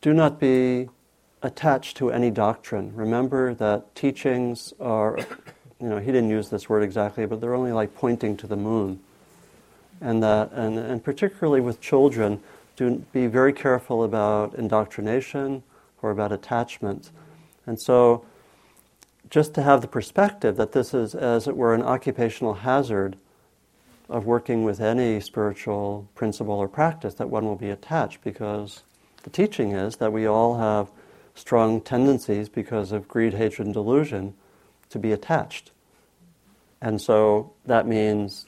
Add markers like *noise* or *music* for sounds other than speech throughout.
do not be attached to any doctrine. Remember that teachings are, you know, he didn't use this word exactly, but they're only like pointing to the moon. And that, and, and particularly with children, do be very careful about indoctrination or about attachment. And so, just to have the perspective that this is, as it were, an occupational hazard of working with any spiritual principle or practice, that one will be attached because the teaching is that we all have strong tendencies because of greed, hatred, and delusion to be attached. And so that means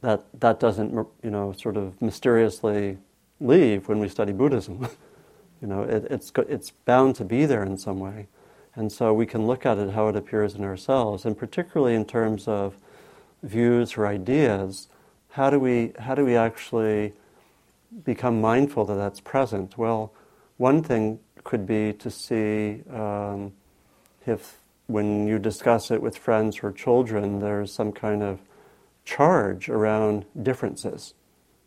that that doesn't, you know, sort of mysteriously leave when we study Buddhism. *laughs* you know, it, it's, it's bound to be there in some way. And so we can look at it how it appears in ourselves, and particularly in terms of views or ideas, how do we, how do we actually become mindful that that's present? Well, one thing could be to see um, if when you discuss it with friends or children, there's some kind of charge around differences.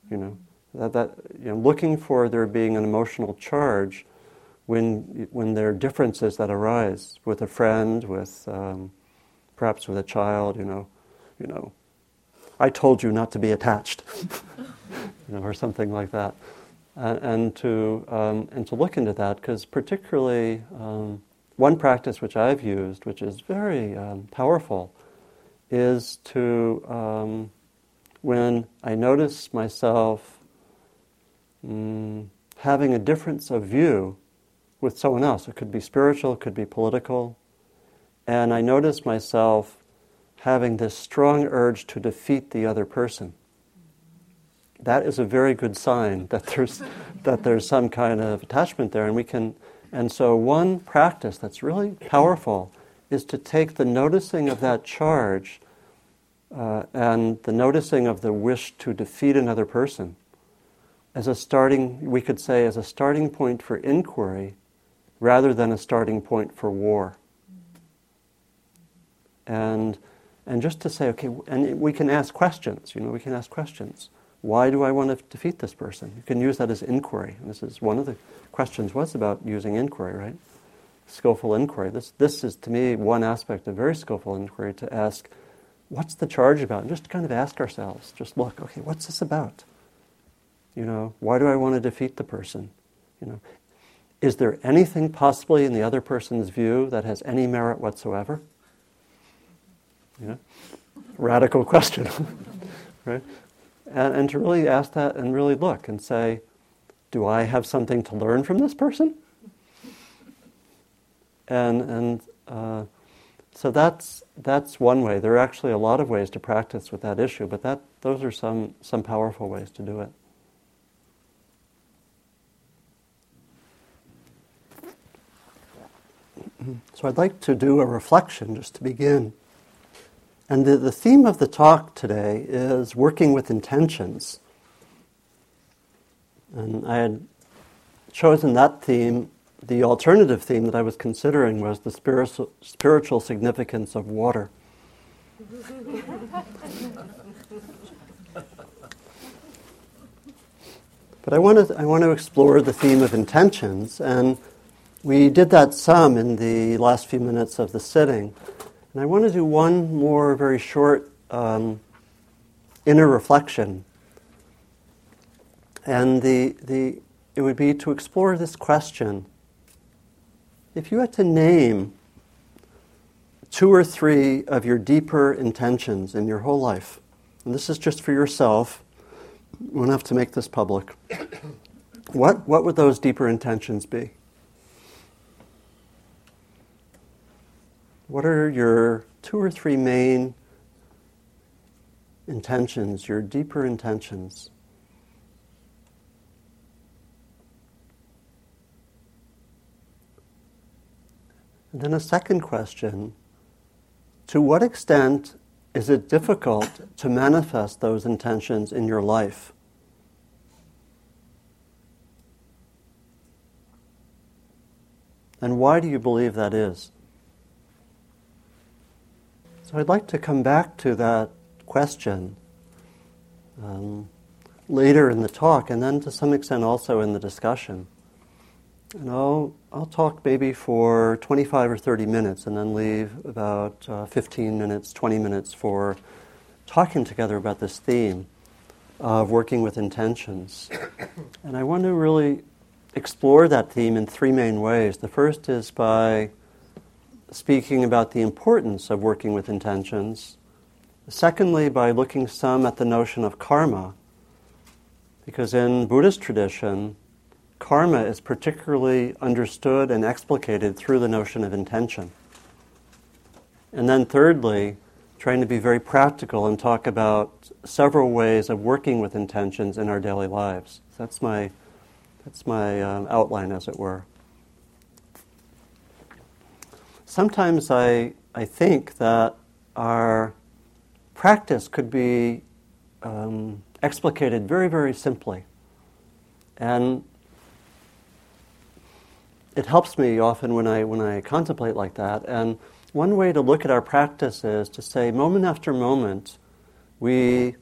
You know, that, that you know, looking for there being an emotional charge when when there are differences that arise with a friend, with um, perhaps with a child. You know, you know, I told you not to be attached, *laughs* you know, or something like that. And, to um, and to look into that because particularly um, one practice which I've used, which is very um, powerful, is to um, when I notice myself mm, having a difference of view with someone else. It could be spiritual, it could be political, and I notice myself having this strong urge to defeat the other person that is a very good sign that there's, that there's some kind of attachment there. And we can, and so one practice that's really powerful is to take the noticing of that charge uh, and the noticing of the wish to defeat another person as a starting, we could say, as a starting point for inquiry rather than a starting point for war. And, and just to say, okay, and we can ask questions, you know, we can ask questions. Why do I want to defeat this person? You can use that as inquiry. And this is one of the questions was about using inquiry, right? Skillful inquiry. This, this is, to me, one aspect of very skillful inquiry to ask, what's the charge about? And just kind of ask ourselves, just look, okay, what's this about? You know, why do I want to defeat the person? You know, is there anything possibly in the other person's view that has any merit whatsoever? You know, radical question, *laughs* right? And, and to really ask that and really look and say, do I have something to learn from this person? And, and uh, so that's, that's one way. There are actually a lot of ways to practice with that issue, but that, those are some, some powerful ways to do it. So I'd like to do a reflection just to begin. And the, the theme of the talk today is working with intentions. And I had chosen that theme. The alternative theme that I was considering was the spiritual, spiritual significance of water. *laughs* but I want, to, I want to explore the theme of intentions, and we did that some in the last few minutes of the sitting. And I want to do one more very short um, inner reflection. And the, the, it would be to explore this question. If you had to name two or three of your deeper intentions in your whole life, and this is just for yourself, you won't have to make this public. *coughs* What, what would those deeper intentions be? What are your two or three main intentions, your deeper intentions? And then a second question To what extent is it difficult to manifest those intentions in your life? And why do you believe that is? So I'd like to come back to that question um, later in the talk and then to some extent also in the discussion. And I'll, I'll talk maybe for 25 or 30 minutes and then leave about uh, 15 minutes, 20 minutes for talking together about this theme of working with intentions. And I want to really explore that theme in three main ways. The first is by speaking about the importance of working with intentions. Secondly, by looking some at the notion of karma, because in Buddhist tradition, karma is particularly understood and explicated through the notion of intention. And then, thirdly, trying to be very practical and talk about several ways of working with intentions in our daily lives. That's my, that's my um, outline, as it were. Sometimes I, I think that our practice could be um, explicated very, very simply. And it helps me often when I, when I contemplate like that. And one way to look at our practice is to say, moment after moment, we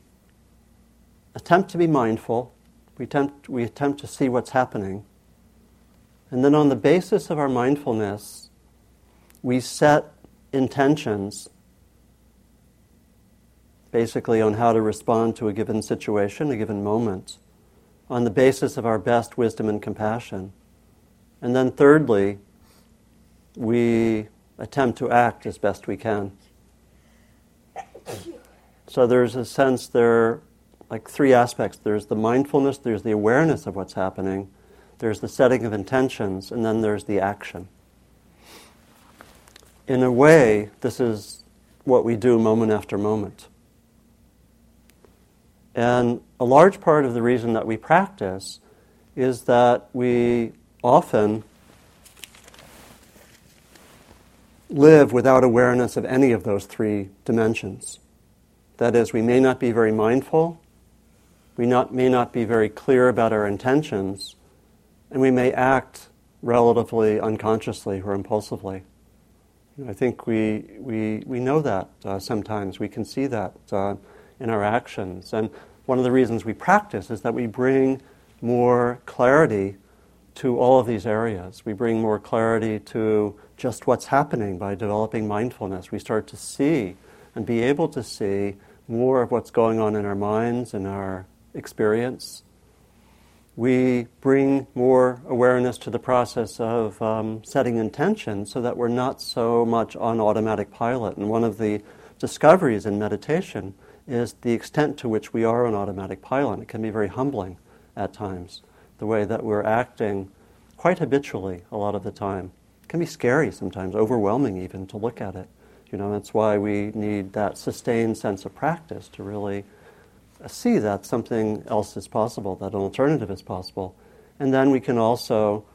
attempt to be mindful, we attempt, we attempt to see what's happening. And then, on the basis of our mindfulness, we set intentions basically on how to respond to a given situation, a given moment, on the basis of our best wisdom and compassion. And then, thirdly, we attempt to act as best we can. So there's a sense there are like three aspects there's the mindfulness, there's the awareness of what's happening, there's the setting of intentions, and then there's the action. In a way, this is what we do moment after moment. And a large part of the reason that we practice is that we often live without awareness of any of those three dimensions. That is, we may not be very mindful, we not, may not be very clear about our intentions, and we may act relatively unconsciously or impulsively. I think we, we, we know that uh, sometimes. We can see that uh, in our actions. And one of the reasons we practice is that we bring more clarity to all of these areas. We bring more clarity to just what's happening by developing mindfulness. We start to see and be able to see more of what's going on in our minds and our experience. We bring more awareness to the process of um, setting intention so that we're not so much on automatic pilot. And one of the discoveries in meditation is the extent to which we are on automatic pilot. It can be very humbling at times the way that we're acting quite habitually a lot of the time. It can be scary sometimes, overwhelming even to look at it. You know, that's why we need that sustained sense of practice to really see that something else is possible, that an alternative is possible. And then we can also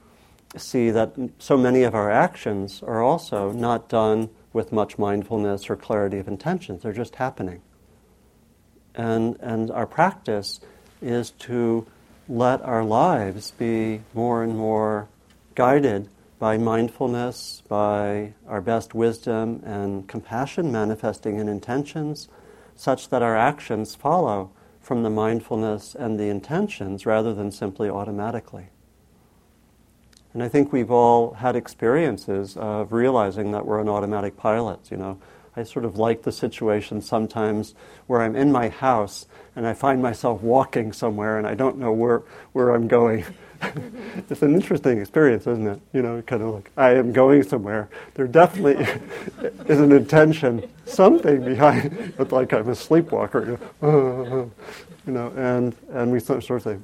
see that so many of our actions are also not done with much mindfulness or clarity of intentions. They're just happening. And, and our practice is to let our lives be more and more guided by mindfulness, by our best wisdom and compassion manifesting in intentions, such that our actions follow from the mindfulness and the intentions rather than simply automatically. And I think we've all had experiences of realizing that we're an automatic pilot, you know. I sort of like the situation sometimes where I'm in my house and I find myself walking somewhere and I don't know where, where I'm going. *laughs* it's an interesting experience, isn't it? You know, kind of like, I am going somewhere. There definitely *laughs* is an intention, something behind it, like I'm a sleepwalker, you know, *laughs* you know and, and we sort of say,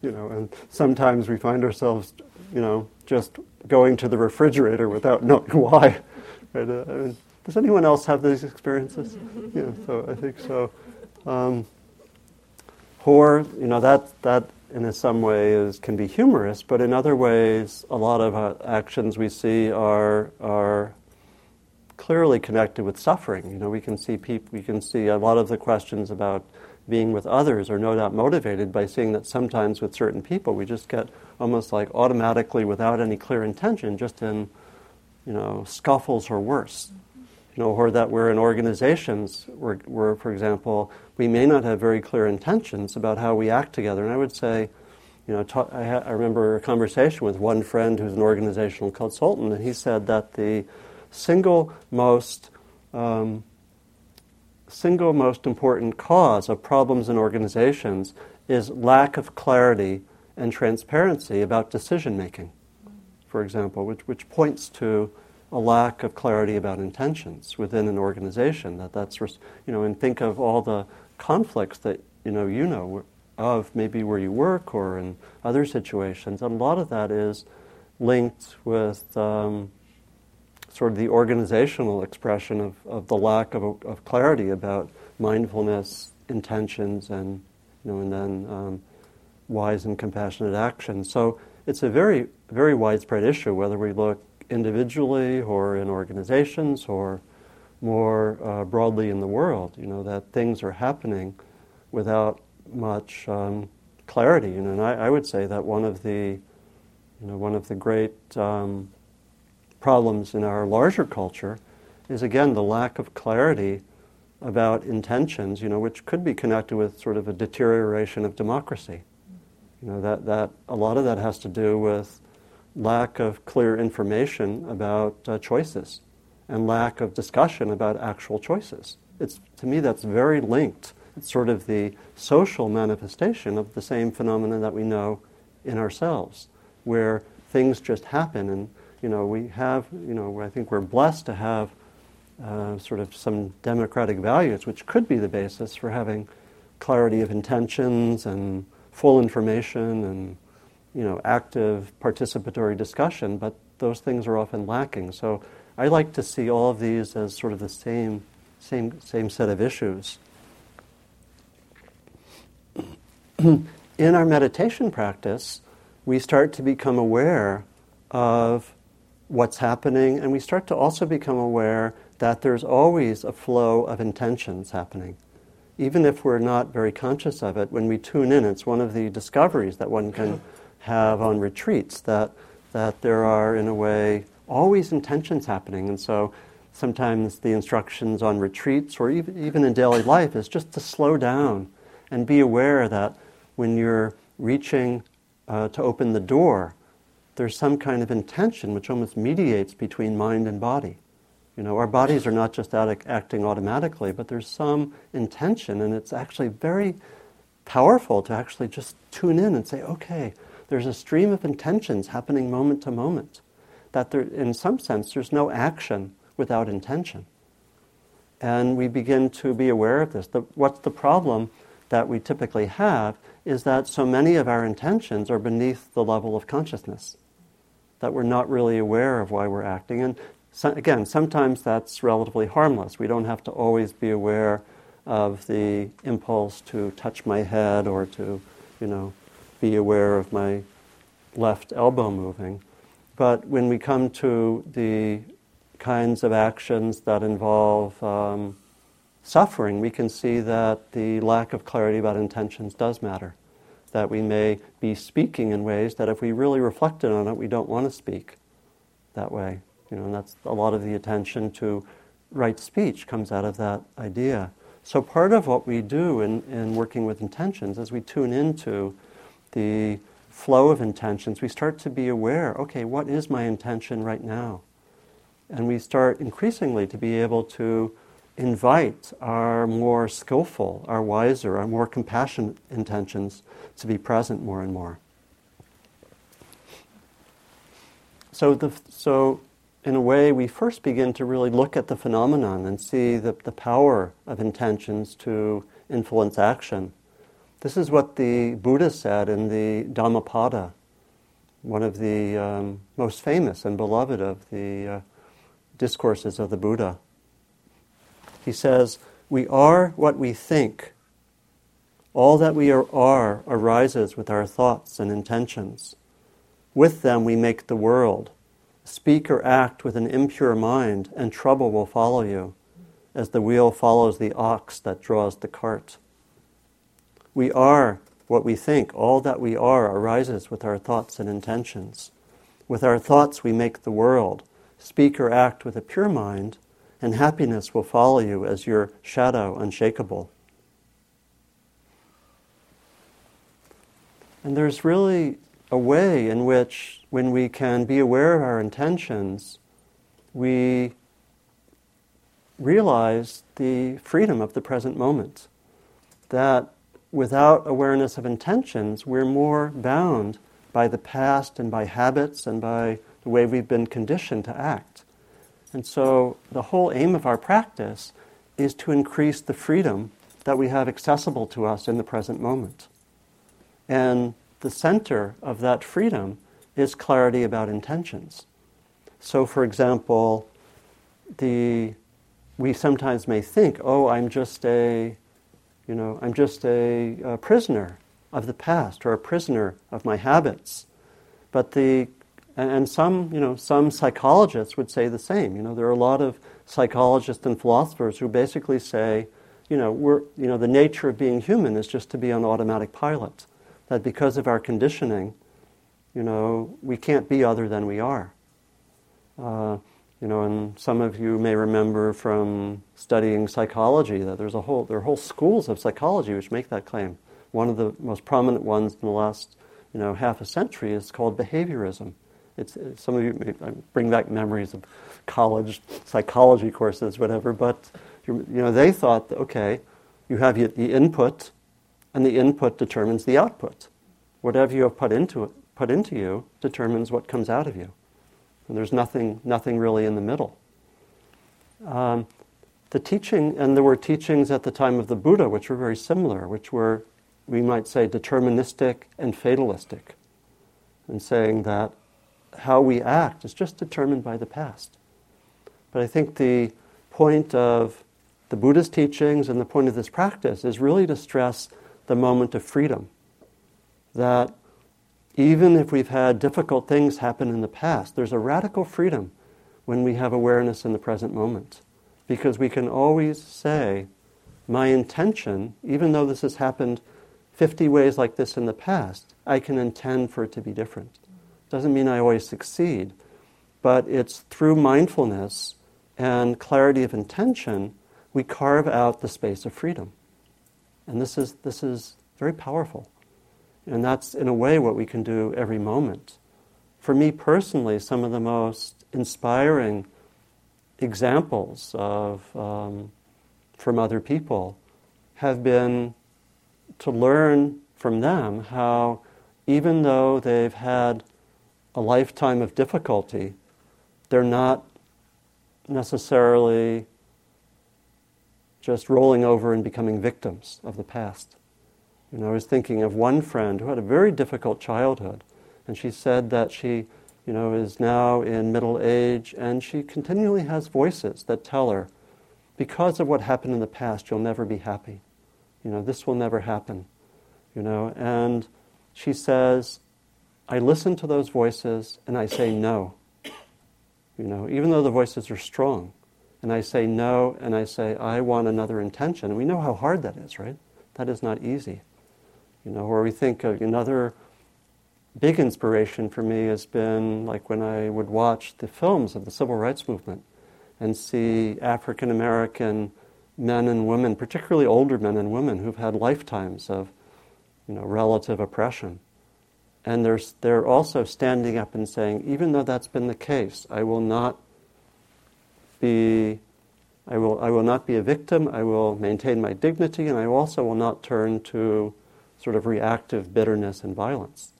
you know, and sometimes we find ourselves, you know, just going to the refrigerator without knowing why. Right? Uh, does anyone else have these experiences? yeah, so I think so. Um, or, you know, that, that in some ways can be humorous, but in other ways, a lot of uh, actions we see are, are clearly connected with suffering. You know, we can see peop- we can see a lot of the questions about being with others are no doubt motivated by seeing that sometimes with certain people we just get almost like automatically without any clear intention, just in you know scuffles or worse you know, or that we're in organizations where, where, for example, we may not have very clear intentions about how we act together. And I would say you know, I, ha- I remember a conversation with one friend who's an organizational consultant, and he said that the single most um, single most important cause of problems in organizations is lack of clarity and transparency about decision making, for example, which, which points to a lack of clarity about intentions within an organization. That that's you know, and think of all the conflicts that you know you know of maybe where you work or in other situations. And a lot of that is linked with um, sort of the organizational expression of, of the lack of, of clarity about mindfulness, intentions, and you know, and then um, wise and compassionate action. So it's a very, very widespread issue, whether we look individually or in organizations or more uh, broadly in the world. You know that things are happening without much um, clarity. You know, and I, I, would say that one of the, you know, one of the great um, problems in our larger culture is again the lack of clarity about intentions, you know, which could be connected with sort of a deterioration of democracy. You know, that, that a lot of that has to do with lack of clear information about uh, choices and lack of discussion about actual choices. It's, to me, that's very linked. It's sort of the social manifestation of the same phenomena that we know in ourselves, where things just happen and you know, we have, you know, I think we're blessed to have uh, sort of some democratic values, which could be the basis for having clarity of intentions and full information and, you know, active participatory discussion, but those things are often lacking. So I like to see all of these as sort of the same, same, same set of issues. *clears throat* In our meditation practice, we start to become aware of what's happening, and we start to also become aware that there's always a flow of intentions happening. Even if we're not very conscious of it, when we tune in, it's one of the discoveries that one can *clears throat* have on retreats that, that there are, in a way, always intentions happening. And so sometimes the instructions on retreats or even, even in daily life is just to slow down and be aware that when you're reaching uh, to open the door, there's some kind of intention which almost mediates between mind and body. You know, our bodies are not just acting automatically, but there's some intention, and it's actually very powerful to actually just tune in and say, okay, there's a stream of intentions happening moment to moment. That there, in some sense, there's no action without intention. And we begin to be aware of this. The, what's the problem that we typically have is that so many of our intentions are beneath the level of consciousness that we're not really aware of why we're acting. And so, again, sometimes that's relatively harmless. We don't have to always be aware of the impulse to touch my head or to, you know, be aware of my left elbow moving. But when we come to the kinds of actions that involve um, suffering, we can see that the lack of clarity about intentions does matter that we may be speaking in ways that if we really reflected on it, we don't want to speak that way. You know, and that's a lot of the attention to right speech comes out of that idea. So part of what we do in, in working with intentions is we tune into the flow of intentions. We start to be aware, okay, what is my intention right now? And we start increasingly to be able to invite our more skillful, our wiser, our more compassionate intentions to be present more and more. So, the, so in a way, we first begin to really look at the phenomenon and see the, the power of intentions to influence action. This is what the Buddha said in the Dhammapada, one of the um, most famous and beloved of the uh, discourses of the Buddha. He says, We are what we think. All that we are, are arises with our thoughts and intentions. With them we make the world. Speak or act with an impure mind, and trouble will follow you, as the wheel follows the ox that draws the cart. We are what we think. All that we are arises with our thoughts and intentions. With our thoughts we make the world. Speak or act with a pure mind, and happiness will follow you as your shadow unshakable. And there's really a way in which, when we can be aware of our intentions, we realize the freedom of the present moment. That without awareness of intentions, we're more bound by the past and by habits and by the way we've been conditioned to act. And so the whole aim of our practice is to increase the freedom that we have accessible to us in the present moment. And the center of that freedom is clarity about intentions. So, for example, the, we sometimes may think, oh, I'm just a, you know, I'm just a, a prisoner of the past or a prisoner of my habits. But the, and some, you know, some psychologists would say the same. You know, there are a lot of psychologists and philosophers who basically say, you know, we're, you know, the nature of being human is just to be on automatic pilot. That because of our conditioning, you know, we can't be other than we are. Uh, you know, and some of you may remember from studying psychology that there's a whole there are whole schools of psychology which make that claim. One of the most prominent ones in the last, you know, half a century is called behaviorism. It's, uh, some of you may uh, bring back memories of college psychology courses, whatever. But you know, they thought, that, okay, you have the input, and the input determines the output. Whatever you have put into it, put into you determines what comes out of you. And there's nothing, nothing really in the middle. Um, the teaching, and there were teachings at the time of the Buddha which were very similar, which were, we might say, deterministic and fatalistic, and saying that how we act is just determined by the past. But I think the point of the Buddha's teachings and the point of this practice is really to stress the moment of freedom. That even if we've had difficult things happen in the past, there's a radical freedom when we have awareness in the present moment. Because we can always say, my intention, even though this has happened 50 ways like this in the past, I can intend for it to be different. Doesn't mean I always succeed, but it's through mindfulness and clarity of intention we carve out the space of freedom. And this is, this is very powerful. And that's, in a way, what we can do every moment. For me personally, some of the most inspiring examples of, um, from other people have been to learn from them how, even though they've had a lifetime of difficulty, they're not necessarily just rolling over and becoming victims of the past. Know, I was thinking of one friend who had a very difficult childhood, and she said that she, you know, is now in middle age, and she continually has voices that tell her, because of what happened in the past, you'll never be happy. You know, this will never happen. You know, and she says, I listen to those voices and I say no. You know, even though the voices are strong. And I say no and I say, I want another intention. And we know how hard that is, right? That is not easy. You know, where we think of another big inspiration for me has been like when I would watch the films of the civil rights movement and see African American men and women, particularly older men and women, who've had lifetimes of, you know, relative oppression. And they're, they're also standing up and saying, even though that's been the case, I will not be, I will, I will not be a victim, I will maintain my dignity, and I also will not turn to sort of reactive bitterness and violence.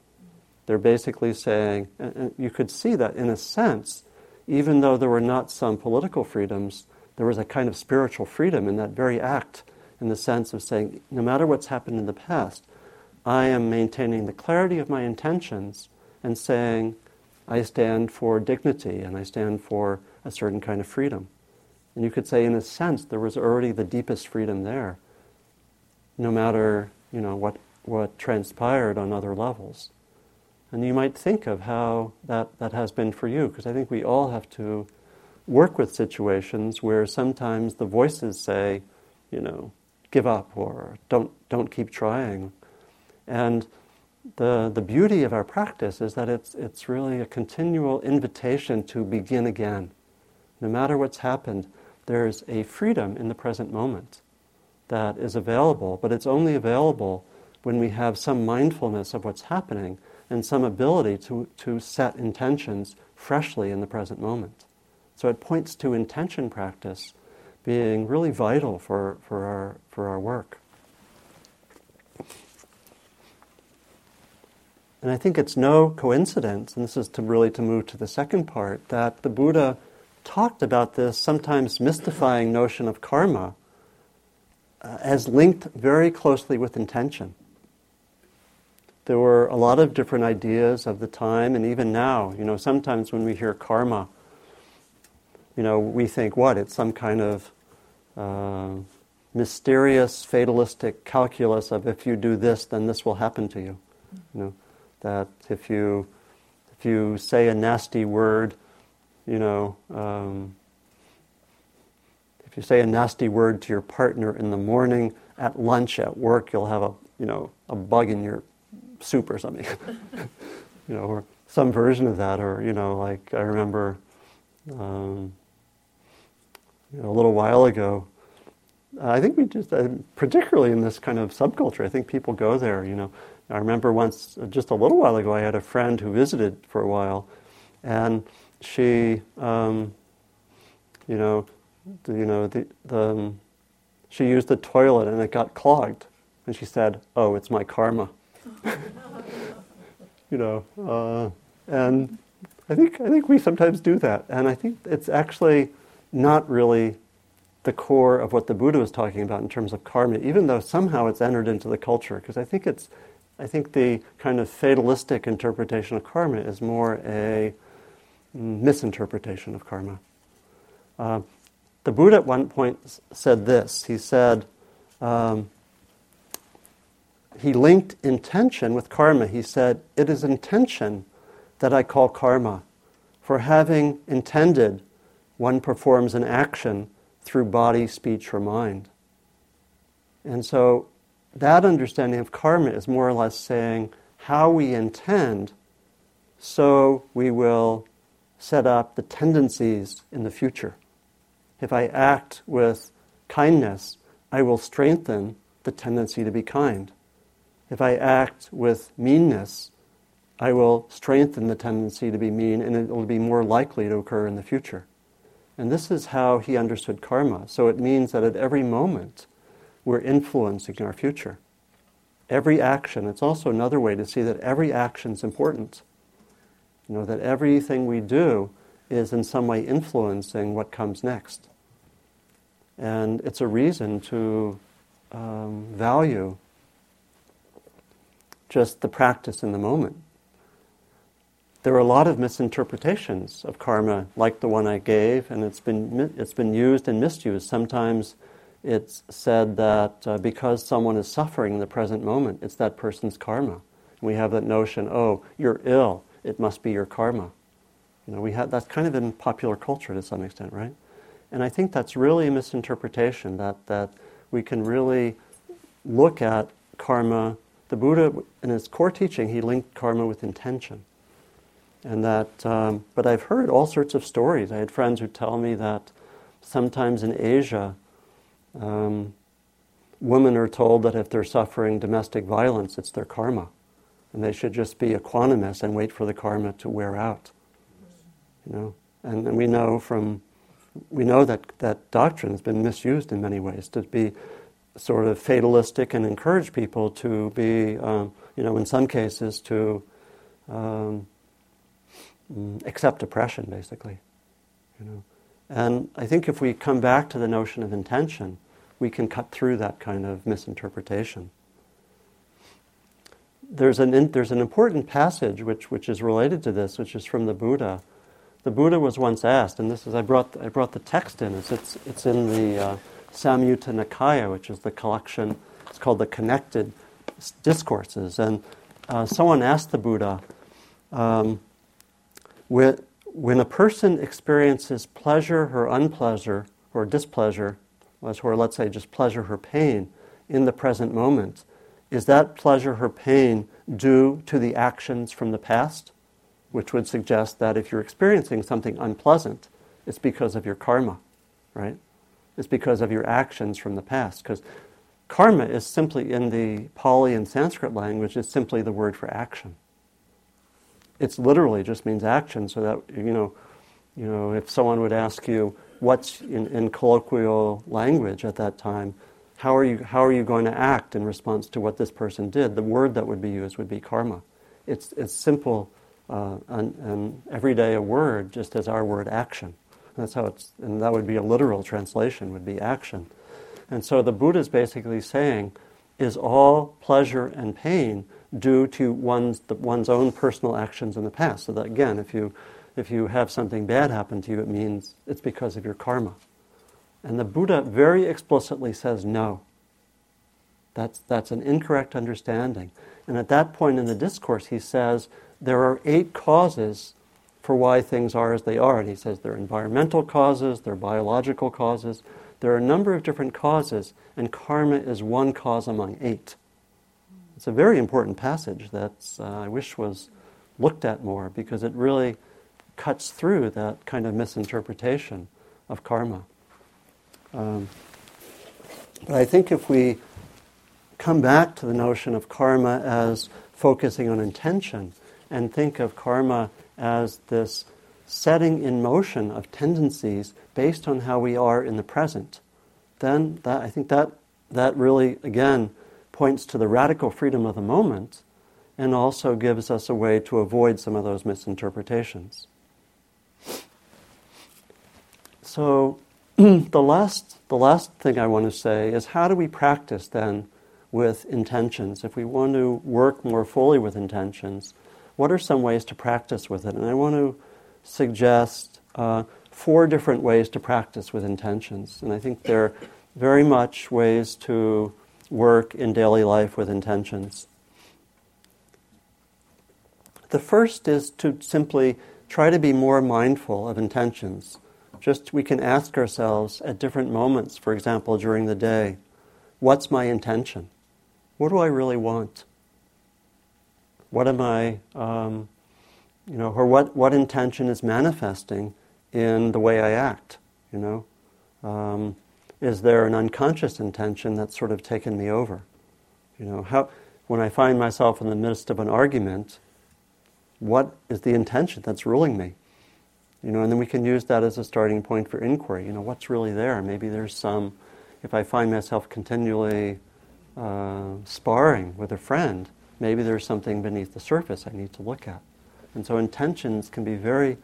They're basically saying, and you could see that in a sense, even though there were not some political freedoms, there was a kind of spiritual freedom in that very act, in the sense of saying, no matter what's happened in the past, I am maintaining the clarity of my intentions and saying, I stand for dignity and I stand for a certain kind of freedom. And you could say, in a sense, there was already the deepest freedom there, no matter you know what, what transpired on other levels. And you might think of how that, that has been for you, because I think we all have to work with situations where sometimes the voices say, you know, give up or don't, don't keep trying and the, the beauty of our practice is that it's, it's really a continual invitation to begin again. No matter what's happened, there's a freedom in the present moment that is available, but it's only available when we have some mindfulness of what's happening and some ability to, to set intentions freshly in the present moment. So it points to intention practice being really vital for, for, our, for our work. And I think it's no coincidence, and this is to really to move to the second part, that the Buddha talked about this sometimes mystifying notion of karma uh, as linked very closely with intention. There were a lot of different ideas of the time, and even now, you know, sometimes when we hear karma, you know, we think, what? It's some kind of uh, mysterious, fatalistic calculus of if you do this, then this will happen to you. You know, that if you if you say a nasty word, you know, um, if you say a nasty word to your partner in the morning, at lunch, at work, you'll have a you know a bug in your soup or something, *laughs* you know, or some version of that, or you know, like I remember. Um, you know, a little while ago. I think we just, uh, particularly in this kind of subculture, I think people go there. You know, I remember once, uh, just a little while ago, I had a friend who visited for a while, and she, um, you know, the, you know, the, the um, she used the toilet and it got clogged, and she said, "Oh, it's my karma." *laughs* you know, uh, and I think I think we sometimes do that, and I think it's actually not really the core of what the Buddha was talking about in terms of karma, even though somehow it's entered into the culture. Because I think it's, I think the kind of fatalistic interpretation of karma is more a misinterpretation of karma. Uh, the Buddha at one point said this. He said, um, he linked intention with karma. He said, It is intention that I call karma. For having intended one performs an action through body, speech, or mind. And so that understanding of karma is more or less saying how we intend, so we will set up the tendencies in the future. If I act with kindness, I will strengthen the tendency to be kind. If I act with meanness, I will strengthen the tendency to be mean and it will be more likely to occur in the future. And this is how he understood karma. So it means that at every moment, we're influencing our future. Every action, it's also another way to see that every action is important. You know, that everything we do is in some way influencing what comes next. And it's a reason to um, value just the practice in the moment there are a lot of misinterpretations of karma, like the one I gave, and it's been, it's been used and misused. Sometimes it's said that uh, because someone is suffering in the present moment, it's that person's karma. We have that notion, oh, you're ill, it must be your karma. You know, we have, that's kind of in popular culture to some extent, right? And I think that's really a misinterpretation, that, that we can really look at karma. The Buddha, in his core teaching, he linked karma with intention. And that, um, but I've heard all sorts of stories. I had friends who tell me that sometimes in Asia, um, women are told that if they're suffering domestic violence, it's their karma. And they should just be equanimous and wait for the karma to wear out. You know? And, and we know from, we know that that doctrine has been misused in many ways to be sort of fatalistic and encourage people to be, um, you know, in some cases to um, Mm, accept oppression, basically. You know? And I think if we come back to the notion of intention, we can cut through that kind of misinterpretation. There's an, in, there's an important passage which, which is related to this, which is from the Buddha. The Buddha was once asked, and this is, I brought, I brought the text in, it's, it's, it's in the uh, Samyutta Nikaya, which is the collection, it's called the Connected Discourses. And uh, someone asked the Buddha, um, when, when a person experiences pleasure or unpleasure or displeasure, or let's say just pleasure or pain in the present moment, is that pleasure or pain due to the actions from the past? Which would suggest that if you're experiencing something unpleasant, it's because of your karma, right? It's because of your actions from the past. Because karma is simply, in the Pali and Sanskrit language, is simply the word for action. It's literally just means action, so that, you know, you know, if someone would ask you, what's in, in colloquial language at that time, how are, you, how are you going to act in response to what this person did? The word that would be used would be karma. It's, it's simple uh, and, and everyday a word, just as our word action. That's how it's, and that would be a literal translation, would be action. And so the Buddha is basically saying, is all pleasure and pain due to one's, the, one's own personal actions in the past? So that again, if you, if you have something bad happen to you, it means it's because of your karma. And the Buddha very explicitly says no. That's, that's an incorrect understanding. And at that point in the discourse, he says there are eight causes for why things are as they are. And he says there are environmental causes, there are biological causes, there are a number of different causes, and karma is one cause among eight. It's a very important passage that uh, I wish was looked at more because it really cuts through that kind of misinterpretation of karma. Um, but I think if we come back to the notion of karma as focusing on intention and think of karma as this setting in motion of tendencies based on how we are in the present, then that, I think that, that really, again, points to the radical freedom of the moment and also gives us a way to avoid some of those misinterpretations. So, *clears throat* the last, the last thing I want to say is how do we practice then with intentions? If we want to work more fully with intentions, what are some ways to practice with it? And I want to suggest uh, four different ways to practice with intentions. And I think they're very much ways to work in daily life with intentions. The first is to simply try to be more mindful of intentions. Just we can ask ourselves at different moments, for example, during the day, what's my intention? What do I really want? What am I, um, you know, or what, what intention is manifesting in the way I act, you know? Um, is there an unconscious intention that's sort of taken me over? You know, how, when I find myself in the midst of an argument, what is the intention that's ruling me? You know, and then we can use that as a starting point for inquiry. You know, what's really there? Maybe there's some, if I find myself continually uh, sparring with a friend, maybe there's something beneath the surface I need to look at. And so intentions can be very,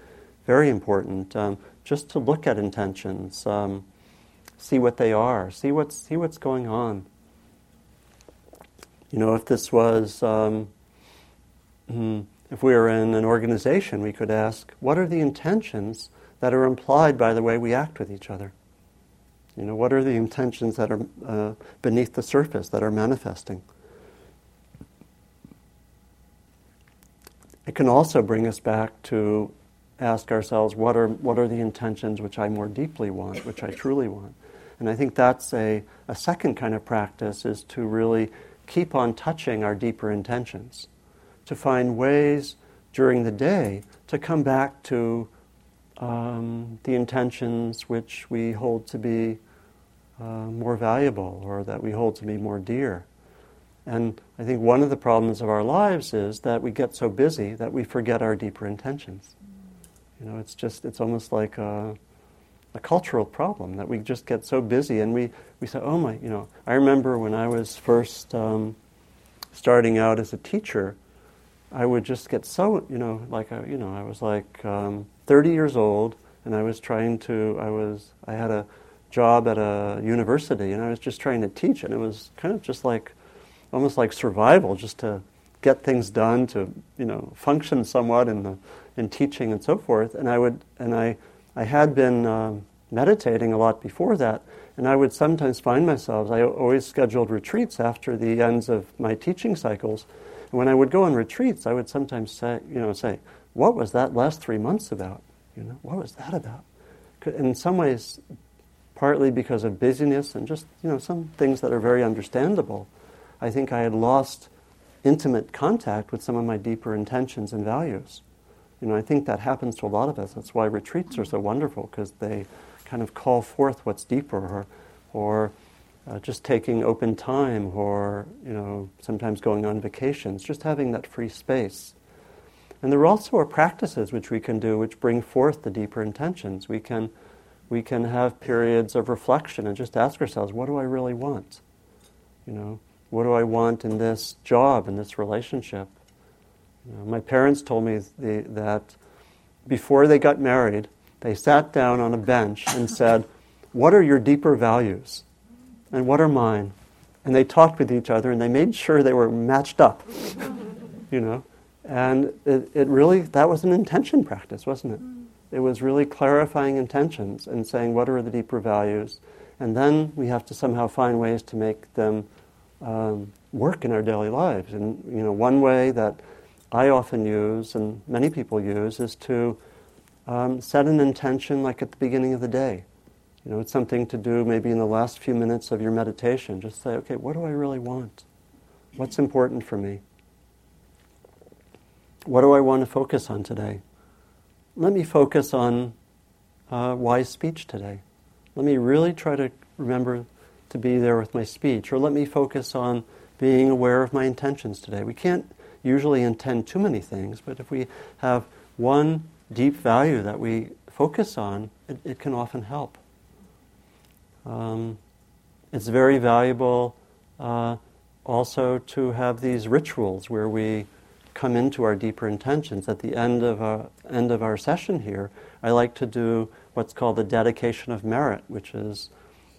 very important. Um, just to look at intentions, um, see what they are, see what's, see what's going on. You know, if this was, um, hmm, if we were in an organization, we could ask, what are the intentions that are implied by the way we act with each other? You know, what are the intentions that are uh, beneath the surface that are manifesting? It can also bring us back to ask ourselves, what are, what are the intentions which I more deeply want, which I truly want? And I think that's a, a second kind of practice is to really keep on touching our deeper intentions to find ways during the day to come back to um, the intentions which we hold to be uh, more valuable or that we hold to be more dear. And I think one of the problems of our lives is that we get so busy that we forget our deeper intentions. You know, it's just, it's almost like a, a cultural problem that we just get so busy and we, we say, oh my, you know, I remember when I was first um, starting out as a teacher, I would just get so, you know, like, I, you know, I was like um, 30 years old and I was trying to, I was, I had a job at a university and I was just trying to teach and it was kind of just like, almost like survival just to get things done, to, you know, function somewhat in the, in teaching and so forth. And I would, and I, I had been um, meditating a lot before that and I would sometimes find myself, I always scheduled retreats after the ends of my teaching cycles and when I would go on retreats, I would sometimes say, you know, say, what was that last three months about? You know, what was that about? In some ways, partly because of busyness and just, you know, some things that are very understandable, I think I had lost intimate contact with some of my deeper intentions and values. You know, I think that happens to a lot of us. That's why retreats are so wonderful, because they kind of call forth what's deeper or, or uh, just taking open time or, you know, sometimes going on vacations, just having that free space. And there also are practices which we can do which bring forth the deeper intentions. We can, we can have periods of reflection and just ask ourselves, what do I really want? You know, what do I want in this job, in this relationship? You know, my parents told me the, that before they got married, they sat down on a bench and *laughs* said, What are your deeper values? And what are mine? And they talked with each other and they made sure they were matched up. *laughs* you know? And it, it really, that was an intention practice, wasn't it? Mm. It was really clarifying intentions and saying, What are the deeper values? And then we have to somehow find ways to make them um, work in our daily lives. And you know, one way that I often use and many people use is to um, set an intention like at the beginning of the day. You know, it's something to do maybe in the last few minutes of your meditation. Just say, okay, what do I really want? What's important for me? What do I want to focus on today? Let me focus on uh, wise speech today. Let me really try to remember to be there with my speech, or let me focus on being aware of my intentions today. We can't usually intend too many things, but if we have one deep value that we focus on, it, it can often help. Um, it's very valuable uh, also to have these rituals where we come into our deeper intentions. At the end of our, end of our session here, I like to do what's called the dedication of merit, which is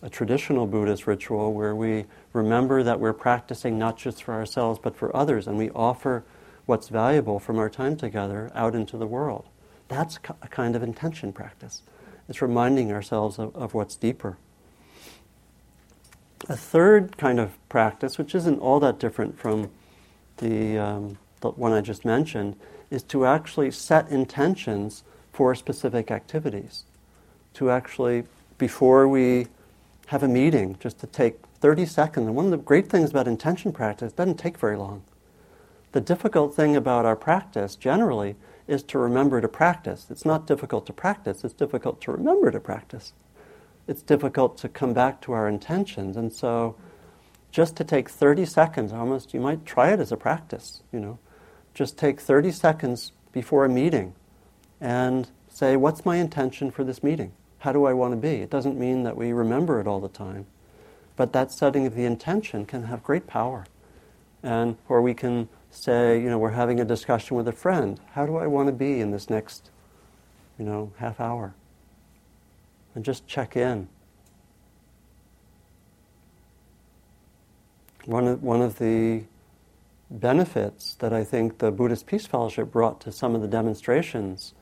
a traditional Buddhist ritual where we remember that we're practicing not just for ourselves but for others, and we offer what's valuable from our time together out into the world. That's a kind of intention practice. It's reminding ourselves of, of what's deeper. A third kind of practice, which isn't all that different from the, um, the one I just mentioned, is to actually set intentions for specific activities. To actually, before we have a meeting just to take 30 seconds. And one of the great things about intention practice, doesn't take very long. The difficult thing about our practice generally is to remember to practice. It's not difficult to practice, it's difficult to remember to practice. It's difficult to come back to our intentions. And so just to take 30 seconds, almost you might try it as a practice, you know. Just take 30 seconds before a meeting and say, what's my intention for this meeting? How do I want to be? It doesn't mean that we remember it all the time. But that setting of the intention can have great power. And or we can say, you know, we're having a discussion with a friend. How do I want to be in this next, you know, half hour? And just check in. One of, one of the benefits that I think the Buddhist Peace Fellowship brought to some of the demonstrations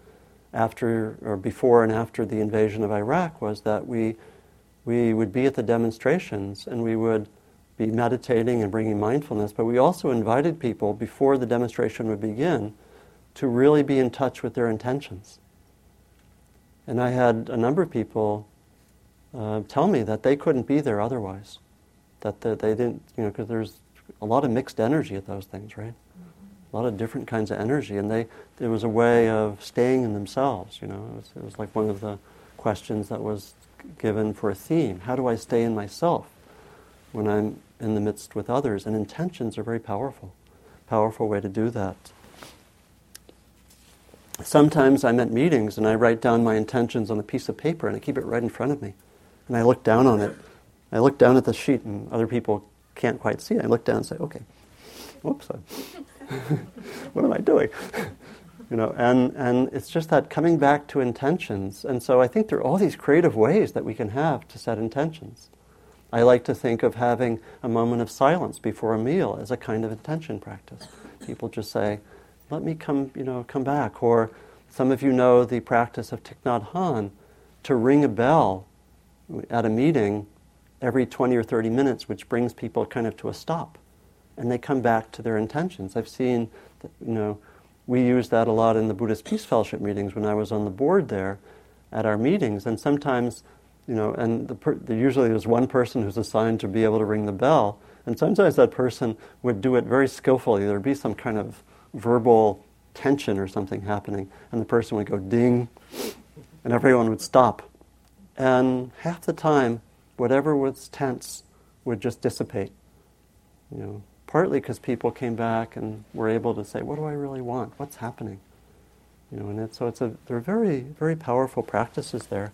after or before and after the invasion of Iraq was that we we would be at the demonstrations and we would be meditating and bringing mindfulness, but we also invited people before the demonstration would begin to really be in touch with their intentions. And I had a number of people uh, tell me that they couldn't be there otherwise, that they, they didn't, you know, because there's a lot of mixed energy at those things, right? A lot of different kinds of energy, and they there was a way of staying in themselves. You know, it was, it was like one of the questions that was given for a theme: How do I stay in myself when I'm in the midst with others? And intentions are very powerful, powerful way to do that. Sometimes I'm at meetings and I write down my intentions on a piece of paper and I keep it right in front of me, and I look down on it. I look down at the sheet, and other people can't quite see it. I look down and say, "Okay." Whoops. *laughs* what am I doing? *laughs* you know, and, and it's just that coming back to intentions. And so I think there are all these creative ways that we can have to set intentions. I like to think of having a moment of silence before a meal as a kind of intention practice. People just say, let me come, you know, come back. Or some of you know the practice of Thich Nhat Hanh, to ring a bell at a meeting every 20 or 30 minutes, which brings people kind of to a stop and they come back to their intentions. I've seen, you know, we use that a lot in the Buddhist Peace Fellowship meetings when I was on the board there at our meetings, and sometimes, you know, and the per- the, usually there's one person who's assigned to be able to ring the bell, and sometimes that person would do it very skillfully. There'd be some kind of verbal tension or something happening, and the person would go ding, and everyone would stop. And half the time, whatever was tense would just dissipate. You know, partly because people came back and were able to say, "What do I really want? What's happening?" You know, and it, so it's a they're very very powerful practices there.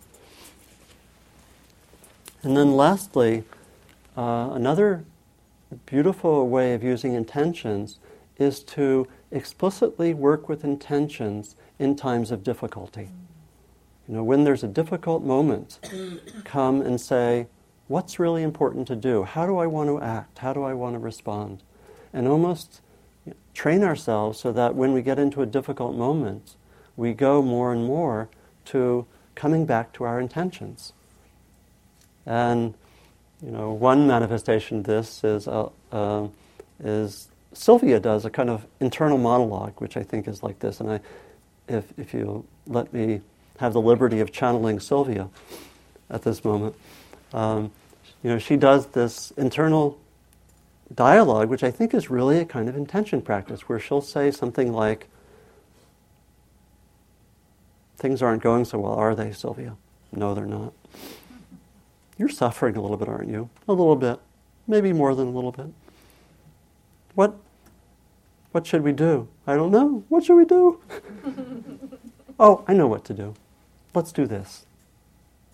And then lastly, uh, another beautiful way of using intentions is to explicitly work with intentions in times of difficulty. You know, when there's a difficult moment, *coughs* come and say, what's really important to do? How do I want to act? How do I want to respond? And almost train ourselves so that when we get into a difficult moment, we go more and more to coming back to our intentions. And you know, one manifestation of this is uh, uh, is Sylvia does a kind of internal monologue, which I think is like this. And I, if if you let me have the liberty of channeling Sylvia at this moment, um, you know, she does this internal dialogue, which I think is really a kind of intention practice, where she'll say something like, "Things aren't going so well, are they, Sylvia?" No, they're not. You're suffering a little bit, aren't you? A little bit. Maybe more than a little bit. What what should we do? I don't know. What should we do? *laughs* oh, I know what to do. Let's do this.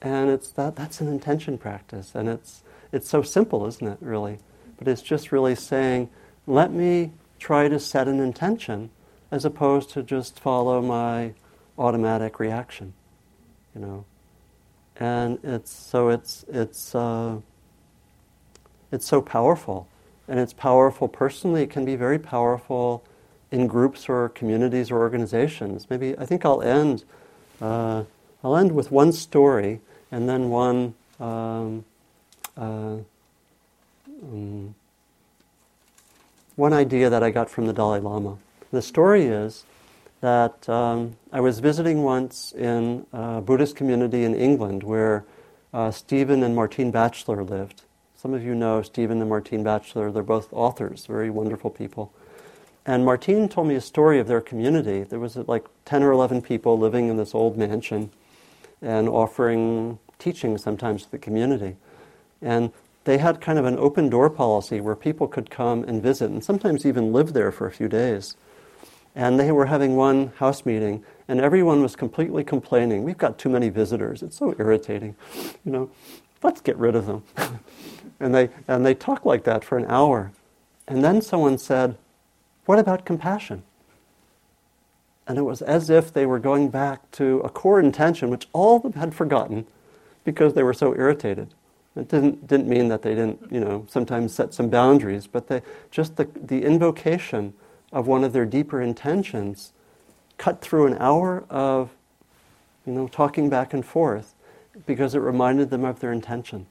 And it's that that's an intention practice and it's it's so simple, isn't it, really? But it's just really saying, let me try to set an intention as opposed to just follow my automatic reaction. You know, and it's so it's it's uh, it's so powerful, and it's powerful personally. It can be very powerful in groups or communities or organizations. Maybe I think I'll end. Uh, I'll end with one story and then one. Um, uh, um, one idea that I got from the Dalai Lama. The story is that um, I was visiting once in a Buddhist community in England where uh, Stephen and Martine Batchelor lived. Some of you know Stephen and Martine Batchelor. They're both authors, very wonderful people. And Martine told me a story of their community. There was like 10 or 11 people living in this old mansion and offering teaching sometimes to the community. And they had kind of an open door policy where people could come and visit and sometimes even live there for a few days. And they were having one house meeting, and everyone was completely complaining. We've got too many visitors. It's so irritating. You know, let's get rid of them. *laughs* and they and they talked like that for an hour. And then someone said, What about compassion? And it was as if they were going back to a core intention, which all of them had forgotten because they were so irritated. It didn't, didn't mean that they didn't, you know, sometimes set some boundaries, but they, just the, the invocation of one of their deeper intentions cut through an hour of you know talking back and forth because it reminded them of their intention.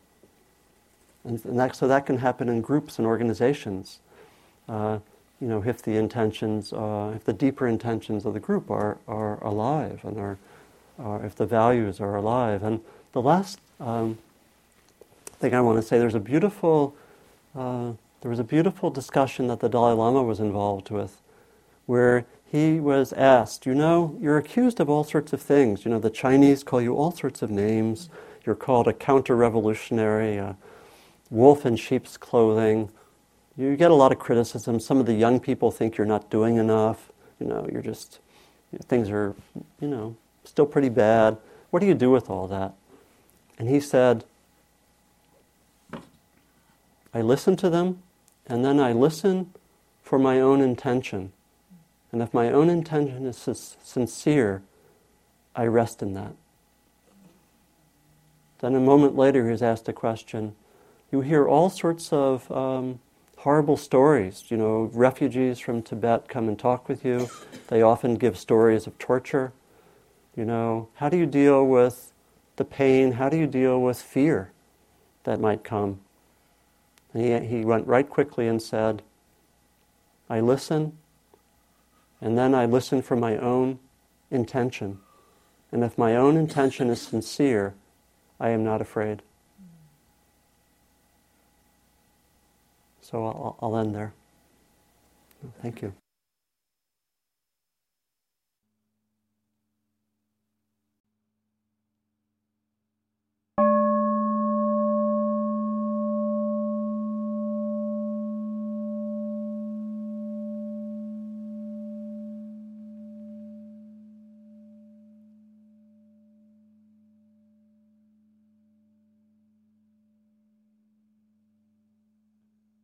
And, and that, so that can happen in groups and organizations. Uh, you know if the intentions uh, if the deeper intentions of the group are, are alive and are, are if the values are alive. And the last um, thing I want to say there's a beautiful uh, there was a beautiful discussion that the Dalai Lama was involved with, where he was asked, You know, you're accused of all sorts of things. You know, the Chinese call you all sorts of names. You're called a counter revolutionary, a wolf in sheep's clothing. You get a lot of criticism. Some of the young people think you're not doing enough. You know, you're just, things are, you know, still pretty bad. What do you do with all that? And he said, I listen to them and then I listen for my own intention. And if my own intention is sincere, I rest in that. Then a moment later, he's asked a question. You hear all sorts of um, horrible stories. You know, refugees from Tibet come and talk with you. They often give stories of torture. You know, how do you deal with the pain? How do you deal with fear that might come? He, he went right quickly and said, I listen, and then I listen for my own intention. And if my own intention is sincere, I am not afraid. So I'll, I'll end there. Thank you.